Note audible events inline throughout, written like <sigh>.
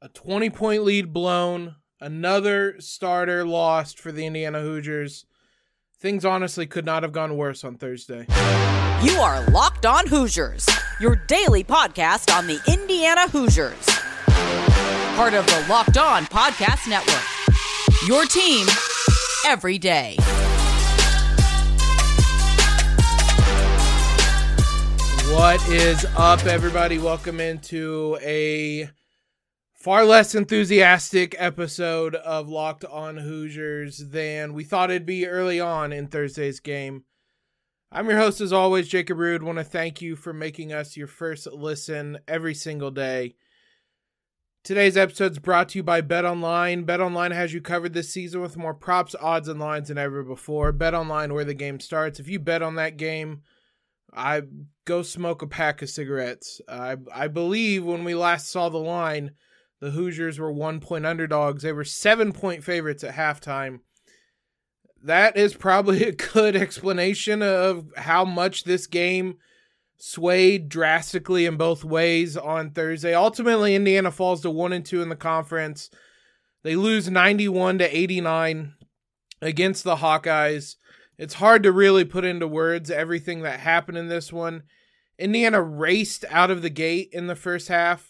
a 20 point lead blown, another starter lost for the Indiana Hoosiers. Things honestly could not have gone worse on Thursday. You are Locked On Hoosiers, your daily podcast on the Indiana Hoosiers. Part of the Locked On Podcast Network. Your team every day. What is up, everybody? Welcome into a far less enthusiastic episode of Locked On Hoosiers than we thought it'd be early on in Thursday's game. I'm your host, as always, Jacob Rude. Want to thank you for making us your first listen every single day. Today's episode is brought to you by Bet Online. Bet Online has you covered this season with more props, odds, and lines than ever before. Bet Online, where the game starts. If you bet on that game, I go smoke a pack of cigarettes. I I believe when we last saw the line, the Hoosiers were one point underdogs. They were seven point favorites at halftime. That is probably a good explanation of how much this game swayed drastically in both ways on Thursday. Ultimately, Indiana falls to one and two in the conference. They lose 91 to 89 against the Hawkeyes. It's hard to really put into words everything that happened in this one. Indiana raced out of the gate in the first half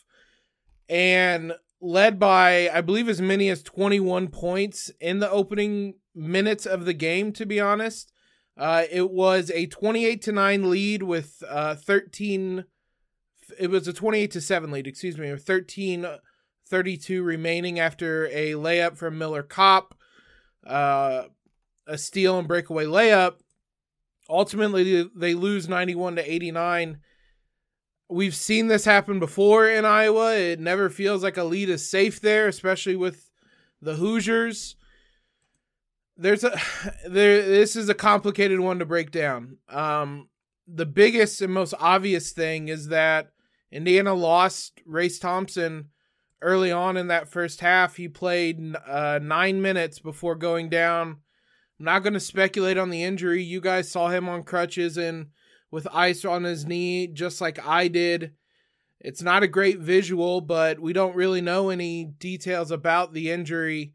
and led by, I believe, as many as 21 points in the opening minutes of the game, to be honest. Uh, it was a 28 to 9 lead with uh, 13. It was a 28 to 7 lead, excuse me, with 13 32 remaining after a layup from Miller Kopp, uh, a steal and breakaway layup. Ultimately, they lose 91 to 89. We've seen this happen before in Iowa. It never feels like a lead is safe there, especially with the Hoosiers there's a <sighs> there this is a complicated one to break down. Um the biggest and most obvious thing is that Indiana lost Race Thompson early on in that first half. He played uh 9 minutes before going down. I'm not going to speculate on the injury. You guys saw him on crutches and with ice on his knee just like I did. It's not a great visual, but we don't really know any details about the injury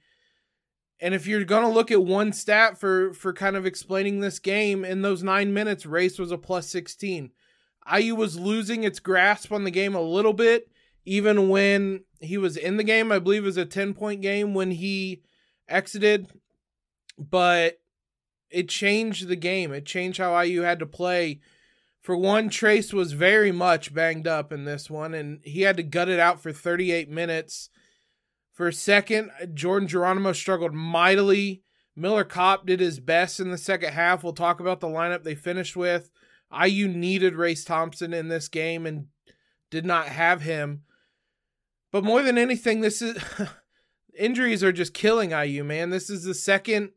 and if you're going to look at one stat for for kind of explaining this game in those 9 minutes Race was a plus 16. IU was losing its grasp on the game a little bit even when he was in the game. I believe it was a 10 point game when he exited, but it changed the game. It changed how IU had to play. For one, Trayce was very much banged up in this one, and he had to gut it out for 38 minutes for a second, Jordan Geronimo struggled mightily. Miller Kopp did his best in the second half. We'll talk about the lineup they finished with. IU needed Race Thompson in this game and did not have him. But more than anything, this is <laughs> injuries are just killing IU, man. This is the second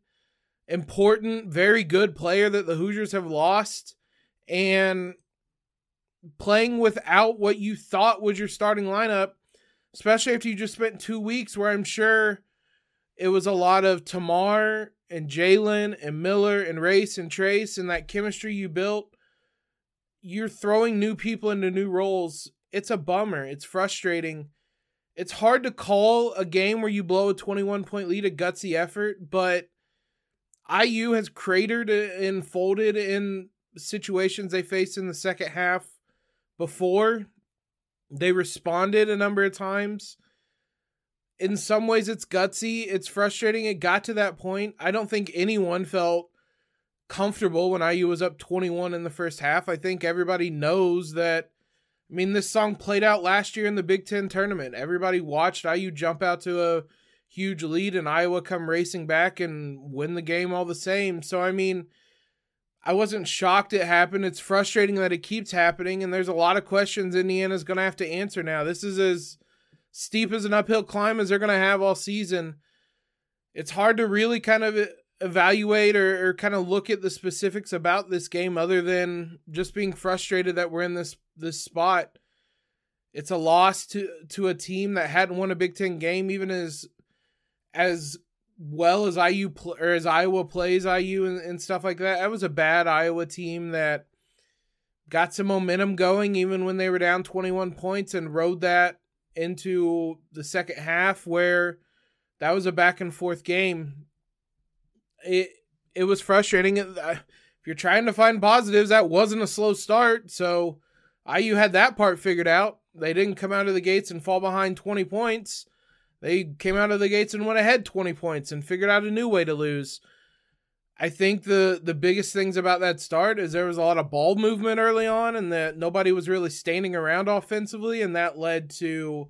important, very good player that the Hoosiers have lost. And playing without what you thought was your starting lineup especially after you just spent two weeks where I'm sure it was a lot of Tamar and Jalen and Miller and Race and Trayce and that chemistry you built. You're throwing new people into new roles. It's a bummer. It's frustrating. It's hard to call a game where you blow a 21 point lead a gutsy effort, but IU has cratered and folded in situations they faced in the second half before they responded a number of times. In some ways, it's gutsy. It's frustrating. It got to that point. I don't think anyone felt comfortable when IU was up 21 in the first half. I think everybody knows that. I mean, this song played out last year in the Big Ten tournament. Everybody watched IU jump out to a huge lead and Iowa come racing back and win the game all the same. So, I mean, I wasn't shocked it happened. It's frustrating that it keeps happening, and there's a lot of questions Indiana's going to have to answer now. This is as steep as an uphill climb as they're going to have all season. It's hard to really kind of evaluate or, or kind of look at the specifics about this game other than just being frustrated that we're in this this spot. It's a loss to to a team that hadn't won a Big Ten game, even as as well as IU pl- or as Iowa plays IU and, and stuff like that. That was a bad Iowa team that got some momentum going even when they were down 21 points and rode that into the second half where that was a back and forth game. It it was frustrating. If uh, you're trying to find positives, that wasn't a slow start. So IU had that part figured out. They didn't come out of the gates and fall behind 20 points. They came out of the gates and went ahead 20 points and figured out a new way to lose. I think the the biggest things about that start is there was a lot of ball movement early on, and that nobody was really standing around offensively, and that led to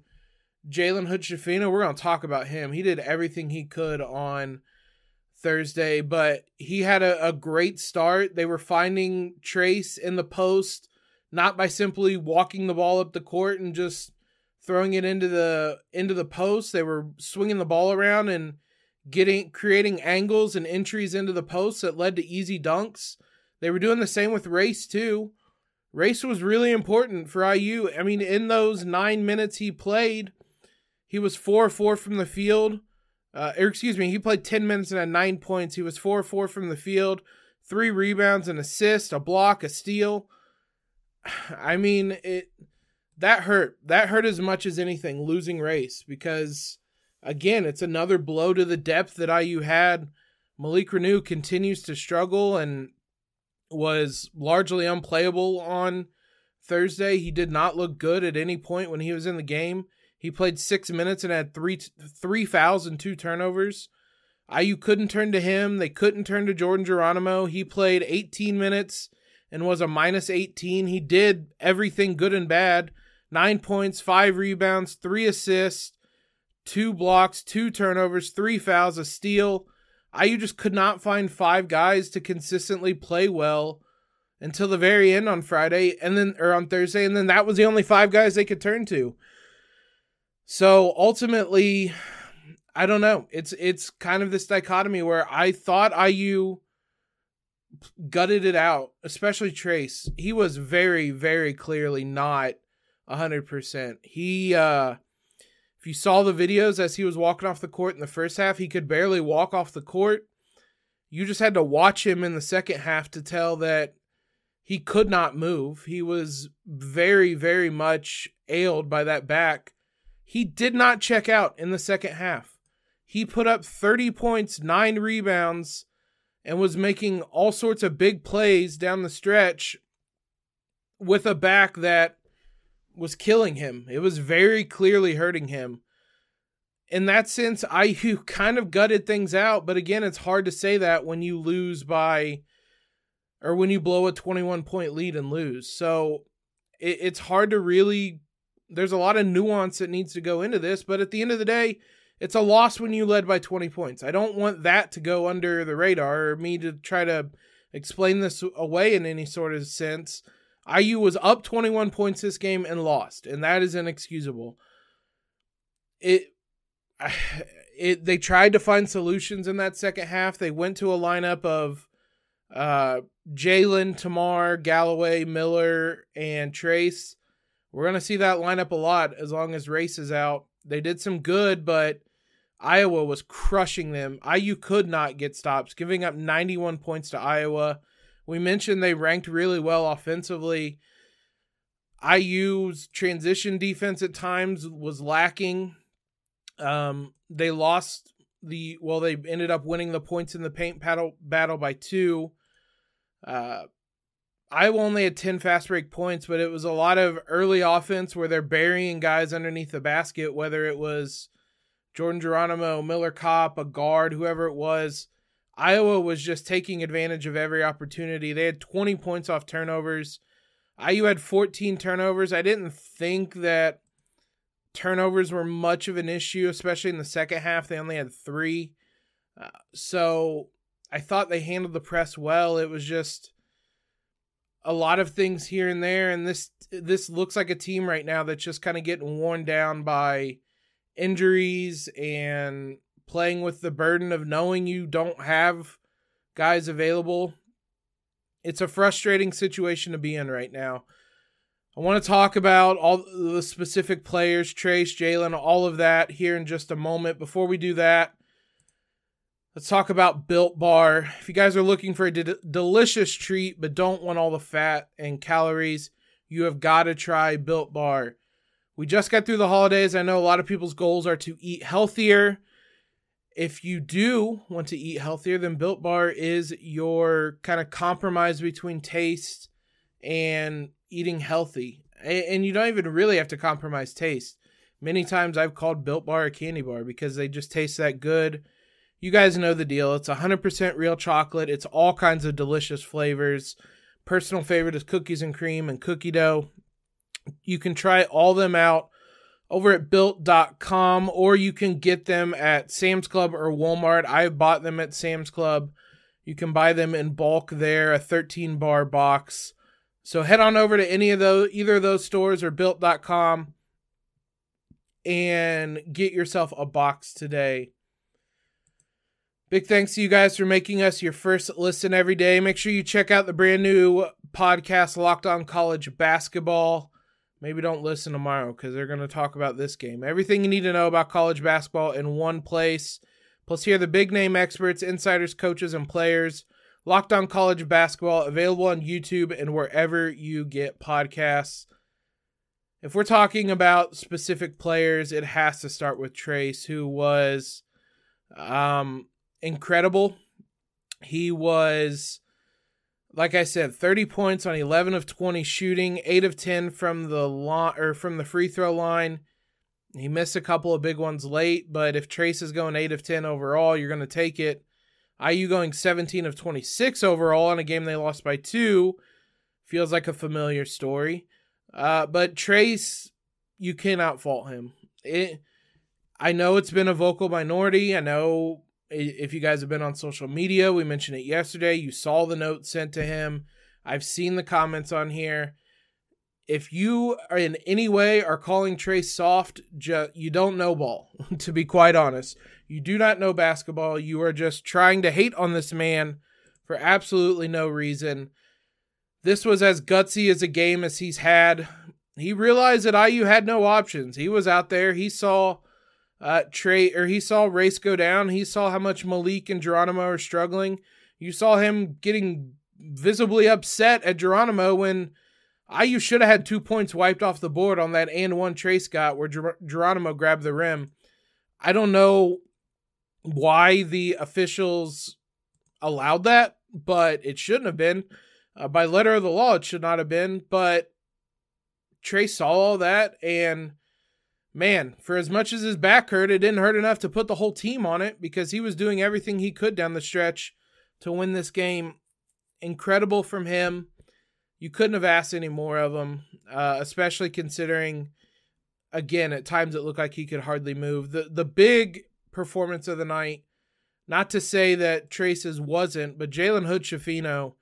Jalen Hood We're going to talk about him. He did everything he could on Thursday, but he had a, a great start. They were finding Trayce in the post, not by simply walking the ball up the court and just throwing it into the into the post. They were swinging the ball around and getting creating angles and entries into the post that led to easy dunks. They were doing the same with Race too. Race was really important for IU. I mean, in those nine minutes he played, he was four four from the field. Uh, or excuse me, he played ten minutes and had nine points. He was four four from the field, three rebounds, an assist, a block, a steal. <sighs> I mean, it that hurt. That hurt as much as anything losing Race because again, it's another blow to the depth that IU had. Malik Reneau continues to struggle and was largely unplayable on Thursday. He did not look good at any point when he was in the game. He played six minutes and had three three fouls and two turnovers. IU couldn't turn to him. They couldn't turn to Jordan Geronimo. He played 18 minutes and was a minus 18. He did everything good and bad. Nine points, five rebounds, three assists, two blocks, two turnovers, three fouls, a steal. IU just could not find five guys to consistently play well until the very end on Friday and then or on Thursday and then that was the only five guys they could turn to. So ultimately I don't know. It's it's kind of this dichotomy where I thought IU gutted it out, especially Trayce. He was very very clearly not 100%. He uh if you saw the videos as he was walking off the court in the first half, he could barely walk off the court. You just had to watch him in the second half to tell that he could not move. He was very, very much ailed by that back. He did not check out in the second half. He put up 30 points, nine rebounds, and was making all sorts of big plays down the stretch with a back that was killing him. It was very clearly hurting him. In that sense, IU <laughs> kind of gutted things out, but again, it's hard to say that when you lose by or when you blow a 21 point lead and lose. So it, it's hard to really there's a lot of nuance that needs to go into this, but at the end of the day, it's a loss when you led by 20 points. I don't want that to go under the radar or me to try to explain this away in any sort of sense. IU was up 21 points this game and lost, and that is inexcusable. It <sighs> it they tried to find solutions in that second half. They went to a lineup of uh Jalen, Tamar, Galloway, Miller, and Trace. We're gonna see that lineup a lot as long as Race is out. They did some good, but Iowa was crushing them. IU could not get stops, giving up 91 points to Iowa. We mentioned they ranked really well offensively. IU's transition defense at times was lacking. Um, they lost the well, they ended up winning the points in the paint battle battle by two. Uh, Iowa only had 10 fast break points, but it was a lot of early offense where they're burying guys underneath the basket, whether it was Jordan Geronimo, Miller Kopp, a guard, whoever it was. Iowa was just taking advantage of every opportunity. They had 20 points off turnovers. IU had 14 turnovers. I didn't think that turnovers were much of an issue, especially in the second half. They only had three. Uh, so I thought they handled the press well. It was just a lot of things here and there, and this this looks like a team right now that's just kind of getting worn down by injuries and playing with the burden of knowing you don't have guys available. It's a frustrating situation to be in right now. I want to talk about all the specific players, Trayce, Jalen, all of that here in just a moment. Before we do that, let's talk about Built Bar. If you guys are looking for a de- delicious treat but don't want all the fat and calories, you have got to try Built Bar. We just got through the holidays. I know a lot of people's goals are to eat healthier. If you do want to eat healthier, then Built Bar is your kind of compromise between taste and eating healthy. And you don't even really have to compromise taste. Many times I've called Built Bar a candy bar because they just taste that good. You guys know the deal. It's 100% real chocolate. It's all kinds of delicious flavors. Personal favorite is cookies and cream and cookie dough. You can try all them out over at built.com or you can get them at Sam's Club or Walmart. I bought them at Sam's Club. You can buy them in bulk there, a 13 bar box. So head on over to any of those either of those stores or built.com and get yourself a box today. Big thanks to you guys for making us your first listen every day. Make sure you check out the brand new podcast, Locked On College Basketball. Maybe don't listen tomorrow because they're going to talk about this game. Everything you need to know about college basketball in one place. Plus, hear the big name experts, insiders, coaches, and players. Locked On College Basketball available on YouTube and wherever you get podcasts. If we're talking about specific players, it has to start with Trayce, who was um, incredible. He was, like I said, 30 points on 11 of 20 shooting, 8 of 10 from the line or from the free throw line. He missed a couple of big ones late, but if Trayce is going 8 of 10 overall, you're going to take it. IU going 17 of 26 overall in a game they lost by two feels like a familiar story. Uh, but Trayce, you cannot fault him. It, I know it's been a vocal minority. I know if you guys have been on social media, we mentioned it yesterday. You saw the note sent to him. I've seen the comments on here. If you are in any way are calling Trayce soft, ju- you don't know ball, <laughs> to be quite honest. You do not know basketball. You are just trying to hate on this man for absolutely no reason. This was as gutsy as a game as he's had. He realized that IU had no options. He was out there. He saw uh, Trey or he saw Race go down. He saw how much Malik and Geronimo are struggling. You saw him getting visibly upset at Geronimo when IU should have had two points wiped off the board on that and one Trayce got where Ger- Geronimo grabbed the rim. I don't know why the officials allowed that, but it shouldn't have been. Uh, by letter of the law, it should not have been, but Trey saw all that, and man, for as much as his back hurt, it didn't hurt enough to put the whole team on it because he was doing everything he could down the stretch to win this game. Incredible from him. You couldn't have asked any more of him, uh, especially considering, again, at times it looked like he could hardly move. The the big performance of the night, not to say that Trayce's wasn't, but Jalen Hood Schifino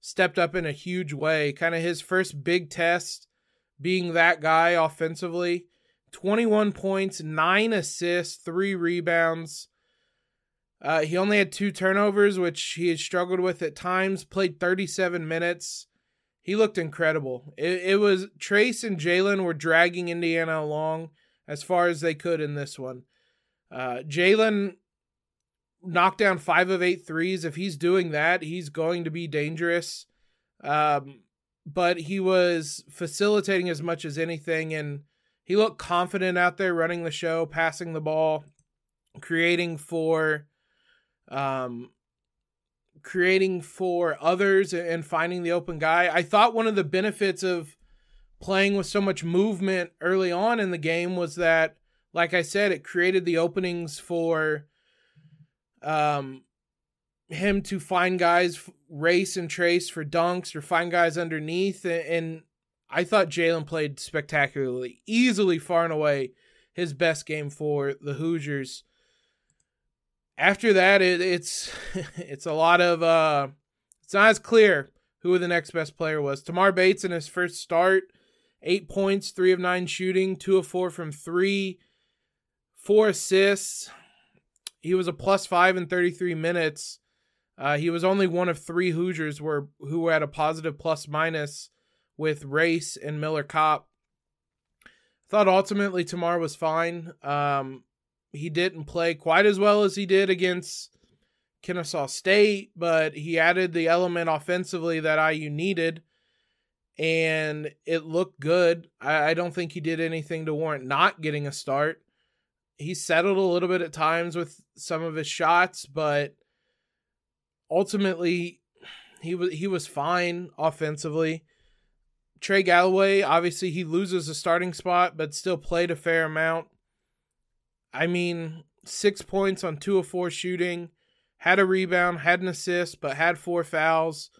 stepped up in a huge way. Kind of his first big test being that guy offensively. 21 points, 9 assists, 3 rebounds. Uh, he only had two turnovers, which he had struggled with at times. Played 37 minutes. He looked incredible. It, it was Trayce and Jalen were dragging Indiana along as far as they could in this one. Uh, Jalen knocked down five of eight threes. If he's doing that, he's going to be dangerous. Um, but he was facilitating as much as anything, and he looked confident out there running the show, passing the ball, creating for, um, creating for others and finding the open guy. I thought one of the benefits of playing with so much movement early on in the game was that, like I said, it created the openings for um, him to find guys Race and Trayce for dunks or find guys underneath and I thought Jalen played spectacularly easily far and away his best game for the Hoosiers. After that it, it's <laughs> it's a lot of uh it's not as clear who the next best player was. Tamar Bates in his first start eight points three of nine shooting two of four from three four assists. He was a plus five in 33 minutes. Uh, he was only one of three Hoosiers were who were at a positive plus minus with Race and Miller Kopp. Thought ultimately Tamar was fine. Um, he didn't play quite as well as he did against Kennesaw State, but he added the element offensively that IU needed. and it looked good. I, I don't think he did anything to warrant not getting a start. He settled a little bit at times with some of his shots, but ultimately he was he was fine offensively. Trey Galloway, obviously he loses a starting spot, but still played a fair amount. I mean, six points on two of four shooting, had a rebound, had an assist, but had four fouls,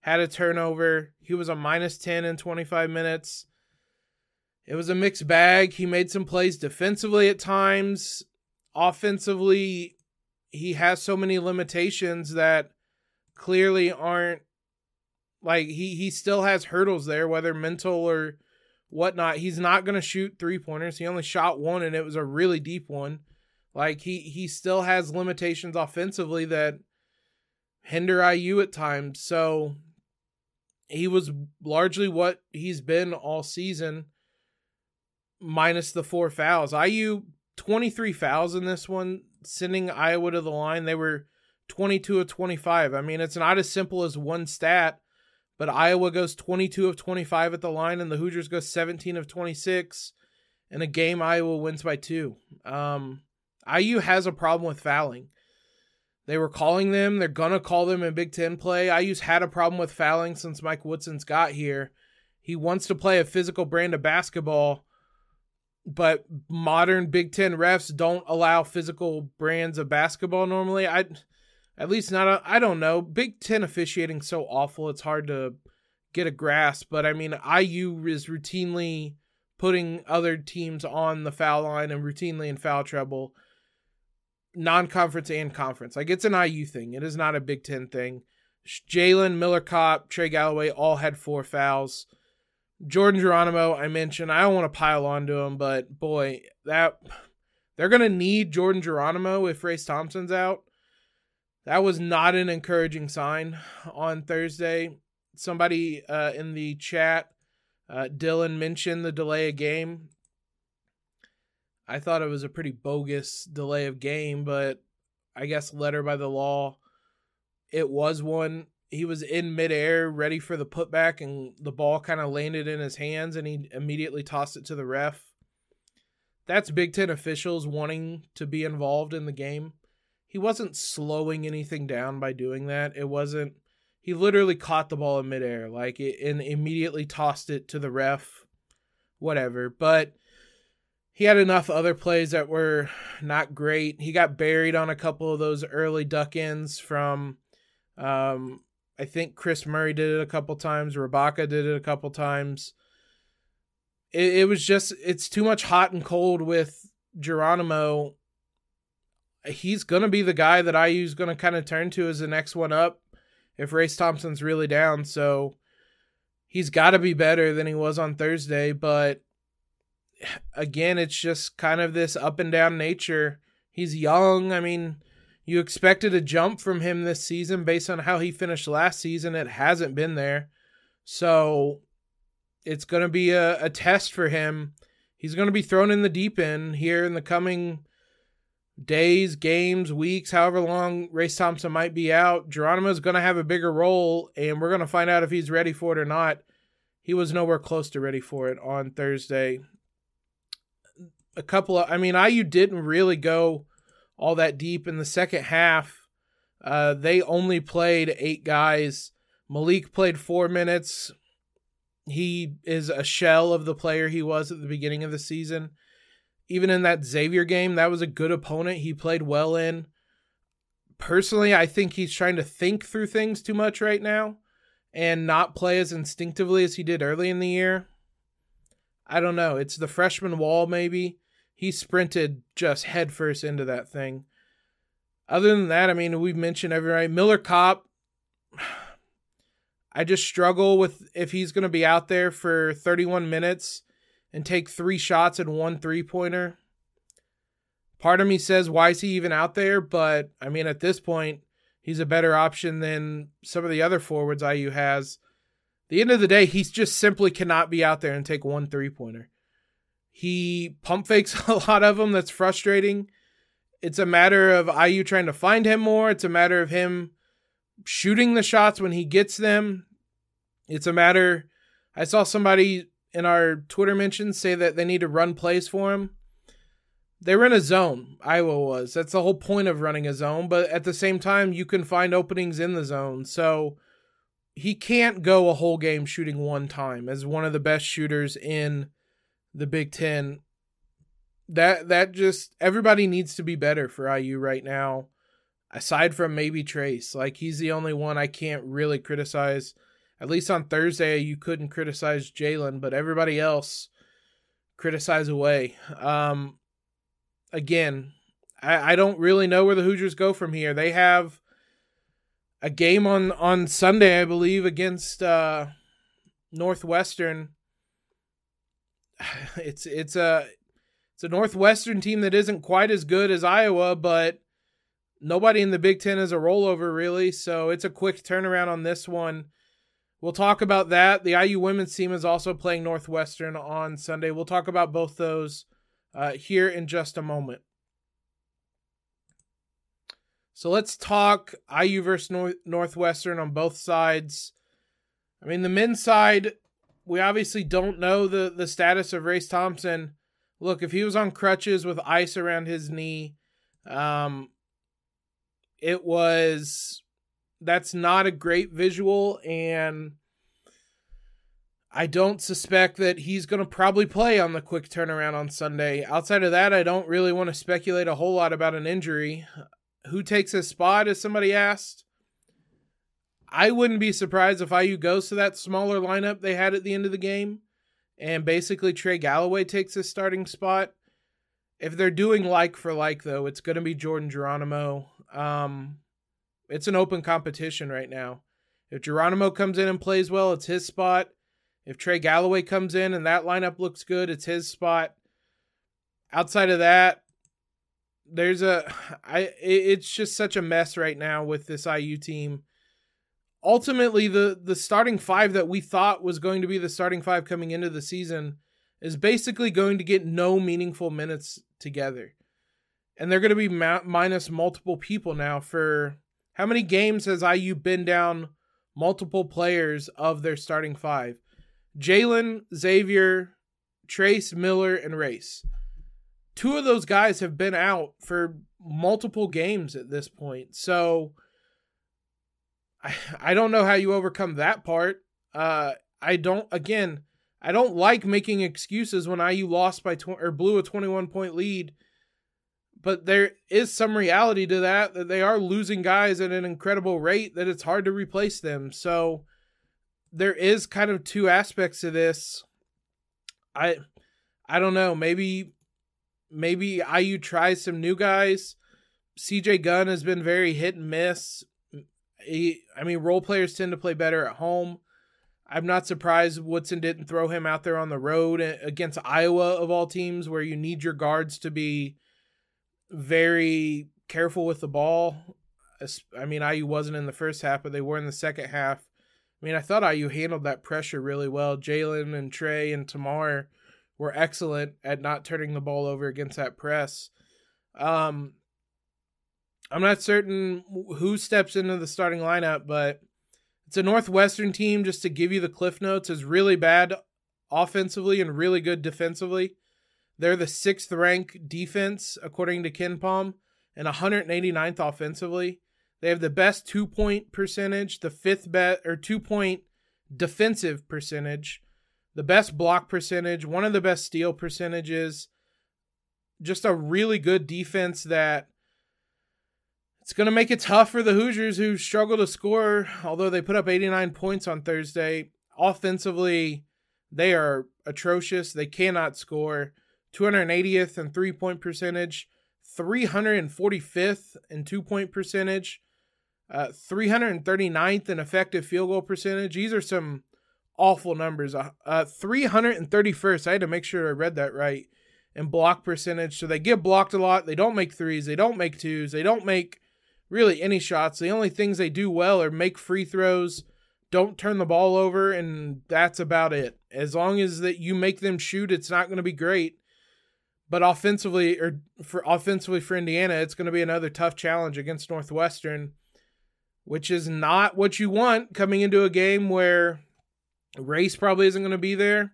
had a turnover. He was a minus 10 in 25 minutes. It was a mixed bag. He made some plays defensively at times. Offensively, he has so many limitations that clearly aren't like he he still has hurdles there, whether mental or whatnot. He's not gonna shoot three pointers. He only shot one, and it was a really deep one. Like he he still has limitations offensively that hinder IU at times. So he was largely what he's been all season, minus the four fouls. IU twenty three fouls in this one, sending Iowa to the line. They were twenty two of twenty five. I mean, it's not as simple as one stat but Iowa goes 22 of 25 at the line, and the Hoosiers go 17 of 26. In a game, Iowa wins by two. Um, IU has a problem with fouling. They were calling them. They're gonna call them in Big Ten play. IU's had a problem with fouling since Mike Woodson's got here. He wants to play a physical brand of basketball, but modern Big Ten refs don't allow physical brands of basketball normally. I at least not. I don't know. Big Ten officiating so awful. It's hard to get a grasp. But I mean, IU is routinely putting other teams on the foul line and routinely in foul trouble, non-conference and conference. Like it's an IU thing. It is not a Big Ten thing. Jalen Miller, Kopp, Trey Galloway all had four fouls. Jordan Geronimo, I mentioned. I don't want to pile onto him, but boy, that they're gonna need Jordan Geronimo if Race Thompson's out that was not an encouraging sign on Thursday. Somebody uh, in the chat, uh, Dylan mentioned the delay of game. I thought it was a pretty bogus delay of game, but I guess letter by the law, it was one. He was in midair, ready for the putback, and the ball kind of landed in his hands, and he immediately tossed it to the ref. That's Big Ten officials wanting to be involved in the game he wasn't slowing anything down by doing that. It wasn't. He literally caught the ball in midair, like it, and immediately tossed it to the ref. Whatever, but he had enough other plays that were not great. He got buried on a couple of those early duck ins from. Um, I think Kris Murray did it a couple times. Rebraca did it a couple times. It, it was just it's too much hot and cold with Geronimo he's going to be the guy that IU's going to kind of turn to as the next one up if Race Thompson's really down. So he's got to be better than he was on Thursday. But again, it's just kind of this up and down nature. He's young. I mean, you expected a jump from him this season based on how he finished last season. It hasn't been there. So it's going to be a, a test for him. He's going to be thrown in the deep end here in the coming days, games, weeks, however long Race Thompson might be out, Geronimo's going to have a bigger role, and we're going to find out if he's ready for it or not. He was nowhere close to ready for it on Thursday. A couple of, I mean, IU didn't really go all that deep in the second half. Uh, they only played eight guys. Malik played four minutes. He is a shell of the player he was at the beginning of the season even in that Xavier game, that was a good opponent. He played well in. Personally, I think he's trying to think through things too much right now and not play as instinctively as he did early in the year. I don't know. It's the freshman wall, maybe. He sprinted just headfirst into that thing. Other than that, I mean, we've mentioned everybody. Miller Kopp, <sighs> I just struggle with if he's going to be out there for 31 minutes and take three shots and one three pointer. Part of me says, why is he even out there? But I mean, at this point, he's a better option than some of the other forwards IU has. the end of the day, he just simply cannot be out there and take one three pointer. He pump fakes <laughs> a lot of them. That's frustrating. It's a matter of IU trying to find him more. It's a matter of him shooting the shots when he gets them. It's a matter I saw somebody in our Twitter mentions say that they need to run plays for him. They were in a zone, Iowa was. That's the whole point of running a zone, but at the same time, you can find openings in the zone. So he can't go a whole game shooting one time as one of the best shooters in the Big Ten. That that just everybody needs to be better for IU right now. Aside from maybe Trayce, like he's the only one I can't really criticize. At least on Thursday, you couldn't criticize Jalen, but everybody else criticize away. Um, again, I, I don't really know where the Hoosiers go from here. They have a game on on Sunday, I believe, against uh, Northwestern. <sighs> It's it's a it's a Northwestern team that isn't quite as good as Iowa, but nobody in the Big Ten is a rollover really. So it's a quick turnaround on this one. We'll talk about that. The IU women's team is also playing Northwestern on Sunday. We'll talk about both those uh, here in just a moment. So let's talk IU versus North- Northwestern on both sides. I mean, the men's side, we obviously don't know the, the status of Race Thompson. Look, if he was on crutches with ice around his knee, um, it was that's not a great visual, and I don't suspect that he's going to probably play on the quick turnaround on Sunday. Outside of that, I don't really want to speculate a whole lot about an injury. Who takes his spot, as somebody asked? I wouldn't be surprised if IU goes to that smaller lineup they had at the end of the game and basically Trey Galloway takes his starting spot. If they're doing like for like, though, it's going to be Jordan Geronimo. Um, it's an open competition right now. If Geronimo comes in and plays well, it's his spot. If Trey Galloway comes in and that lineup looks good, it's his spot. Outside of that, there's a <sighs> I it's just such a mess right now with this IU team. Ultimately, the the starting five that we thought was going to be the starting five coming into the season is basically going to get no meaningful minutes together. And they're going to be ma- minus multiple people now for how many games has IU been down multiple players of their starting five? Jalen, Xavier, Trayce, Miller, and Race. Two of those guys have been out for multiple games at this point. So I, I don't know how you overcome that part. Uh, I don't, again, I don't like making excuses when IU lost by tw- or blew a 21 point lead. But there is some reality to that that they are losing guys at an incredible rate that it's hard to replace them. So there is kind of two aspects to this. I I don't know. Maybe maybe IU tries some new guys. CJ Gunn has been very hit and miss. He, I mean, role players tend to play better at home. I'm not surprised Woodson didn't throw him out there on the road eh, against Iowa of all teams, where you need your guards to be very careful with the ball. I mean, IU wasn't in the first half, but they were in the second half. I mean, I thought IU handled that pressure really well. Jalen and Trey and Tamar were excellent at not turning the ball over against that press. Um, I'm not certain who steps into the starting lineup, but it's a Northwestern team. Just to give you the cliff notes, is really bad offensively and really good defensively. They're the sixth ranked defense according to KenPom and 189th offensively. They have the best two point percentage, the fifth bet or two point defensive percentage, the best block percentage, one of the best steal percentages. Just a really good defense that it's going to make it tough for the Hoosiers who struggle to score, although they put up 89 points on Thursday. Offensively, they are atrocious. They cannot score. 280th in three point percentage, 345th in two point percentage, uh, 339th in effective field goal percentage. These are some awful numbers. Uh, uh, 331st. I had to make sure I read that right. In block percentage. So they get blocked a lot. They don't make threes. They don't make twos. They don't make really any shots. The only things they do well are make free throws, don't turn the ball over, and that's about it. As long as that you make them shoot, it's not going to be great. But offensively, or for offensively for Indiana, it's going to be another tough challenge against Northwestern which is not what you want coming into a game where Race probably isn't going to be there.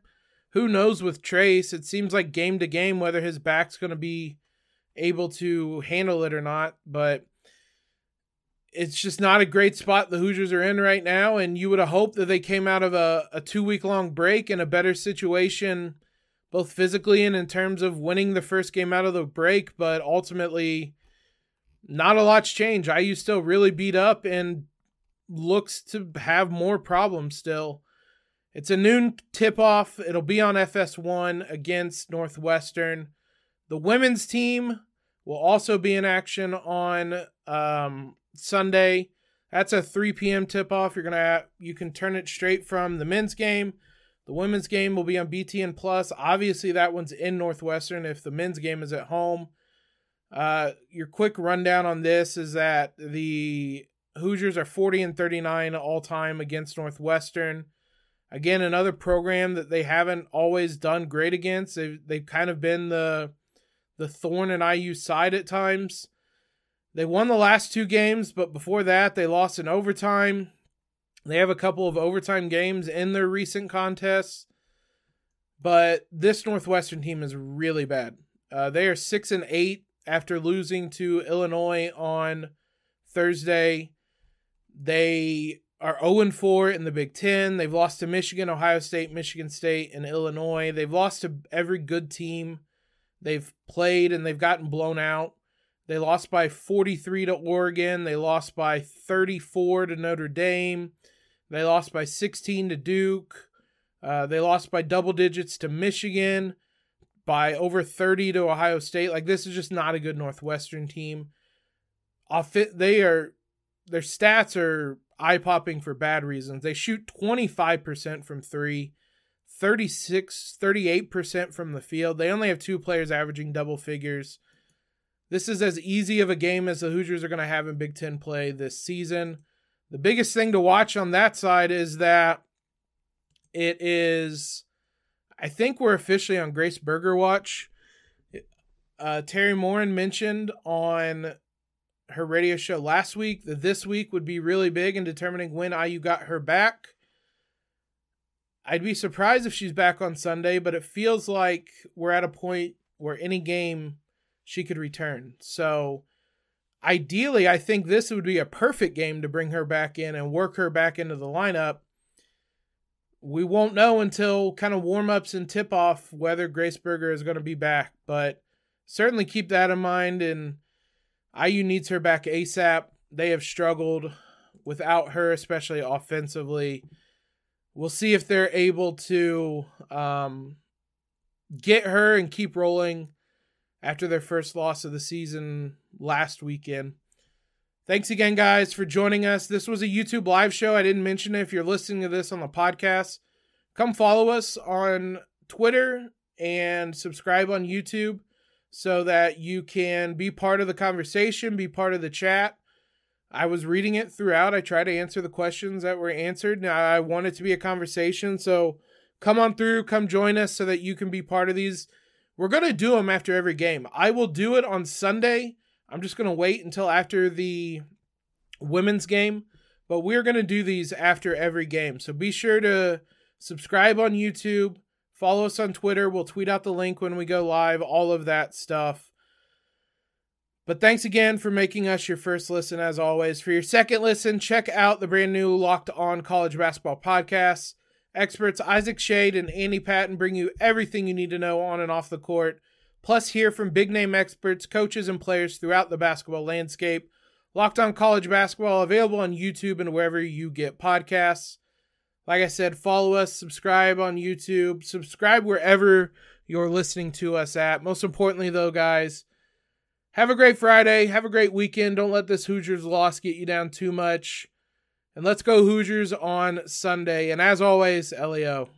Who knows with Trayce? It seems like game to game whether his back's going to be able to handle it or not, but it's just not a great spot the Hoosiers are in right now. And you would have hoped that they came out of a, a two week long break in a better situation, both physically and in terms of winning the first game out of the break. But ultimately, not a lot's changed. IU still really beat up and looks to have more problems still. It's a noon tip off. It'll be on FS1 against Northwestern. The women's team will also be in action on um, Sunday. That's a 3 p.m. tip off. You're gonna you can turn it straight from the men's game. The women's game will be on BTN Plus. Obviously, that one's in Northwestern. If the men's game is at home, uh, your quick rundown on this is that the Hoosiers are 40 and 39 all time against Northwestern. Again, another program that they haven't always done great against. They've, they've kind of been the the thorn in IU side at times. They won the last two games, but before that, they lost in overtime. They have a couple of overtime games in their recent contests, but this Northwestern team is really bad. Uh, they are six and eight after losing to Illinois on Thursday. They are 0 and 4 in the Big Ten. They've lost to Michigan, Ohio State, Michigan State, and Illinois. They've lost to every good team they've played and they've gotten blown out. They lost by 43 to Oregon. They lost by 34 to Notre Dame. They lost by 16 to Duke. Uh, they lost by double digits to Michigan, by over 30 to Ohio State. Like this is just not a good Northwestern team. Off they are their stats are eye popping for bad reasons. They shoot 25% from three, 36, 38% from the field. They only have two players averaging double figures. This is as easy of a game as the Hoosiers are going to have in Big Ten play this season. The biggest thing to watch on that side is that it is, I think we're officially on Grace Berger watch. Uh, Teri Moren mentioned on her radio show last week that this week would be really big in determining when IU got her back. I'd be surprised if she's back on Sunday, but it feels like we're at a point where any game she could return. So ideally, I think this would be a perfect game to bring her back in and work her back into the lineup. We won't know until kind of warm ups and tip off whether Grace Berger is going to be back, but certainly keep that in mind. And IU needs her back ASAP. They have struggled without her, especially offensively. We'll see if they're able to um, get her and keep rolling after their first loss of the season last weekend. Thanks again, guys, for joining us. This was a YouTube live show. I didn't mention it. If you're listening to this on the podcast, come follow us on Twitter and subscribe on YouTube so that you can be part of the conversation, be part of the chat. I was reading it throughout. I try to answer the questions that were answered. Now, I want it to be a conversation. So come on through, come join us so that you can be part of these we're going to do them after every game. I will do it on Sunday. I'm just going to wait until after the women's game, but we're going to do these after every game. So be sure to subscribe on YouTube, follow us on Twitter. We'll tweet out the link when we go live, all of that stuff. But thanks again for making us your first listen, as always. For your second listen, check out the brand new Locked On College Basketball podcast. Experts Isaac Schade and Andy Patton bring you everything you need to know on and off the court. Plus, hear from big name experts, coaches, and players throughout the basketball landscape. Locked on College Basketball available on YouTube and wherever you get podcasts. Like I said, follow us, subscribe on YouTube, subscribe wherever you're listening to us at. Most importantly, though, guys, have a great Friday. Have a great weekend. Don't let this Hoosiers loss get you down too much. And let's go Hoosiers on Sunday. And as always, LEO.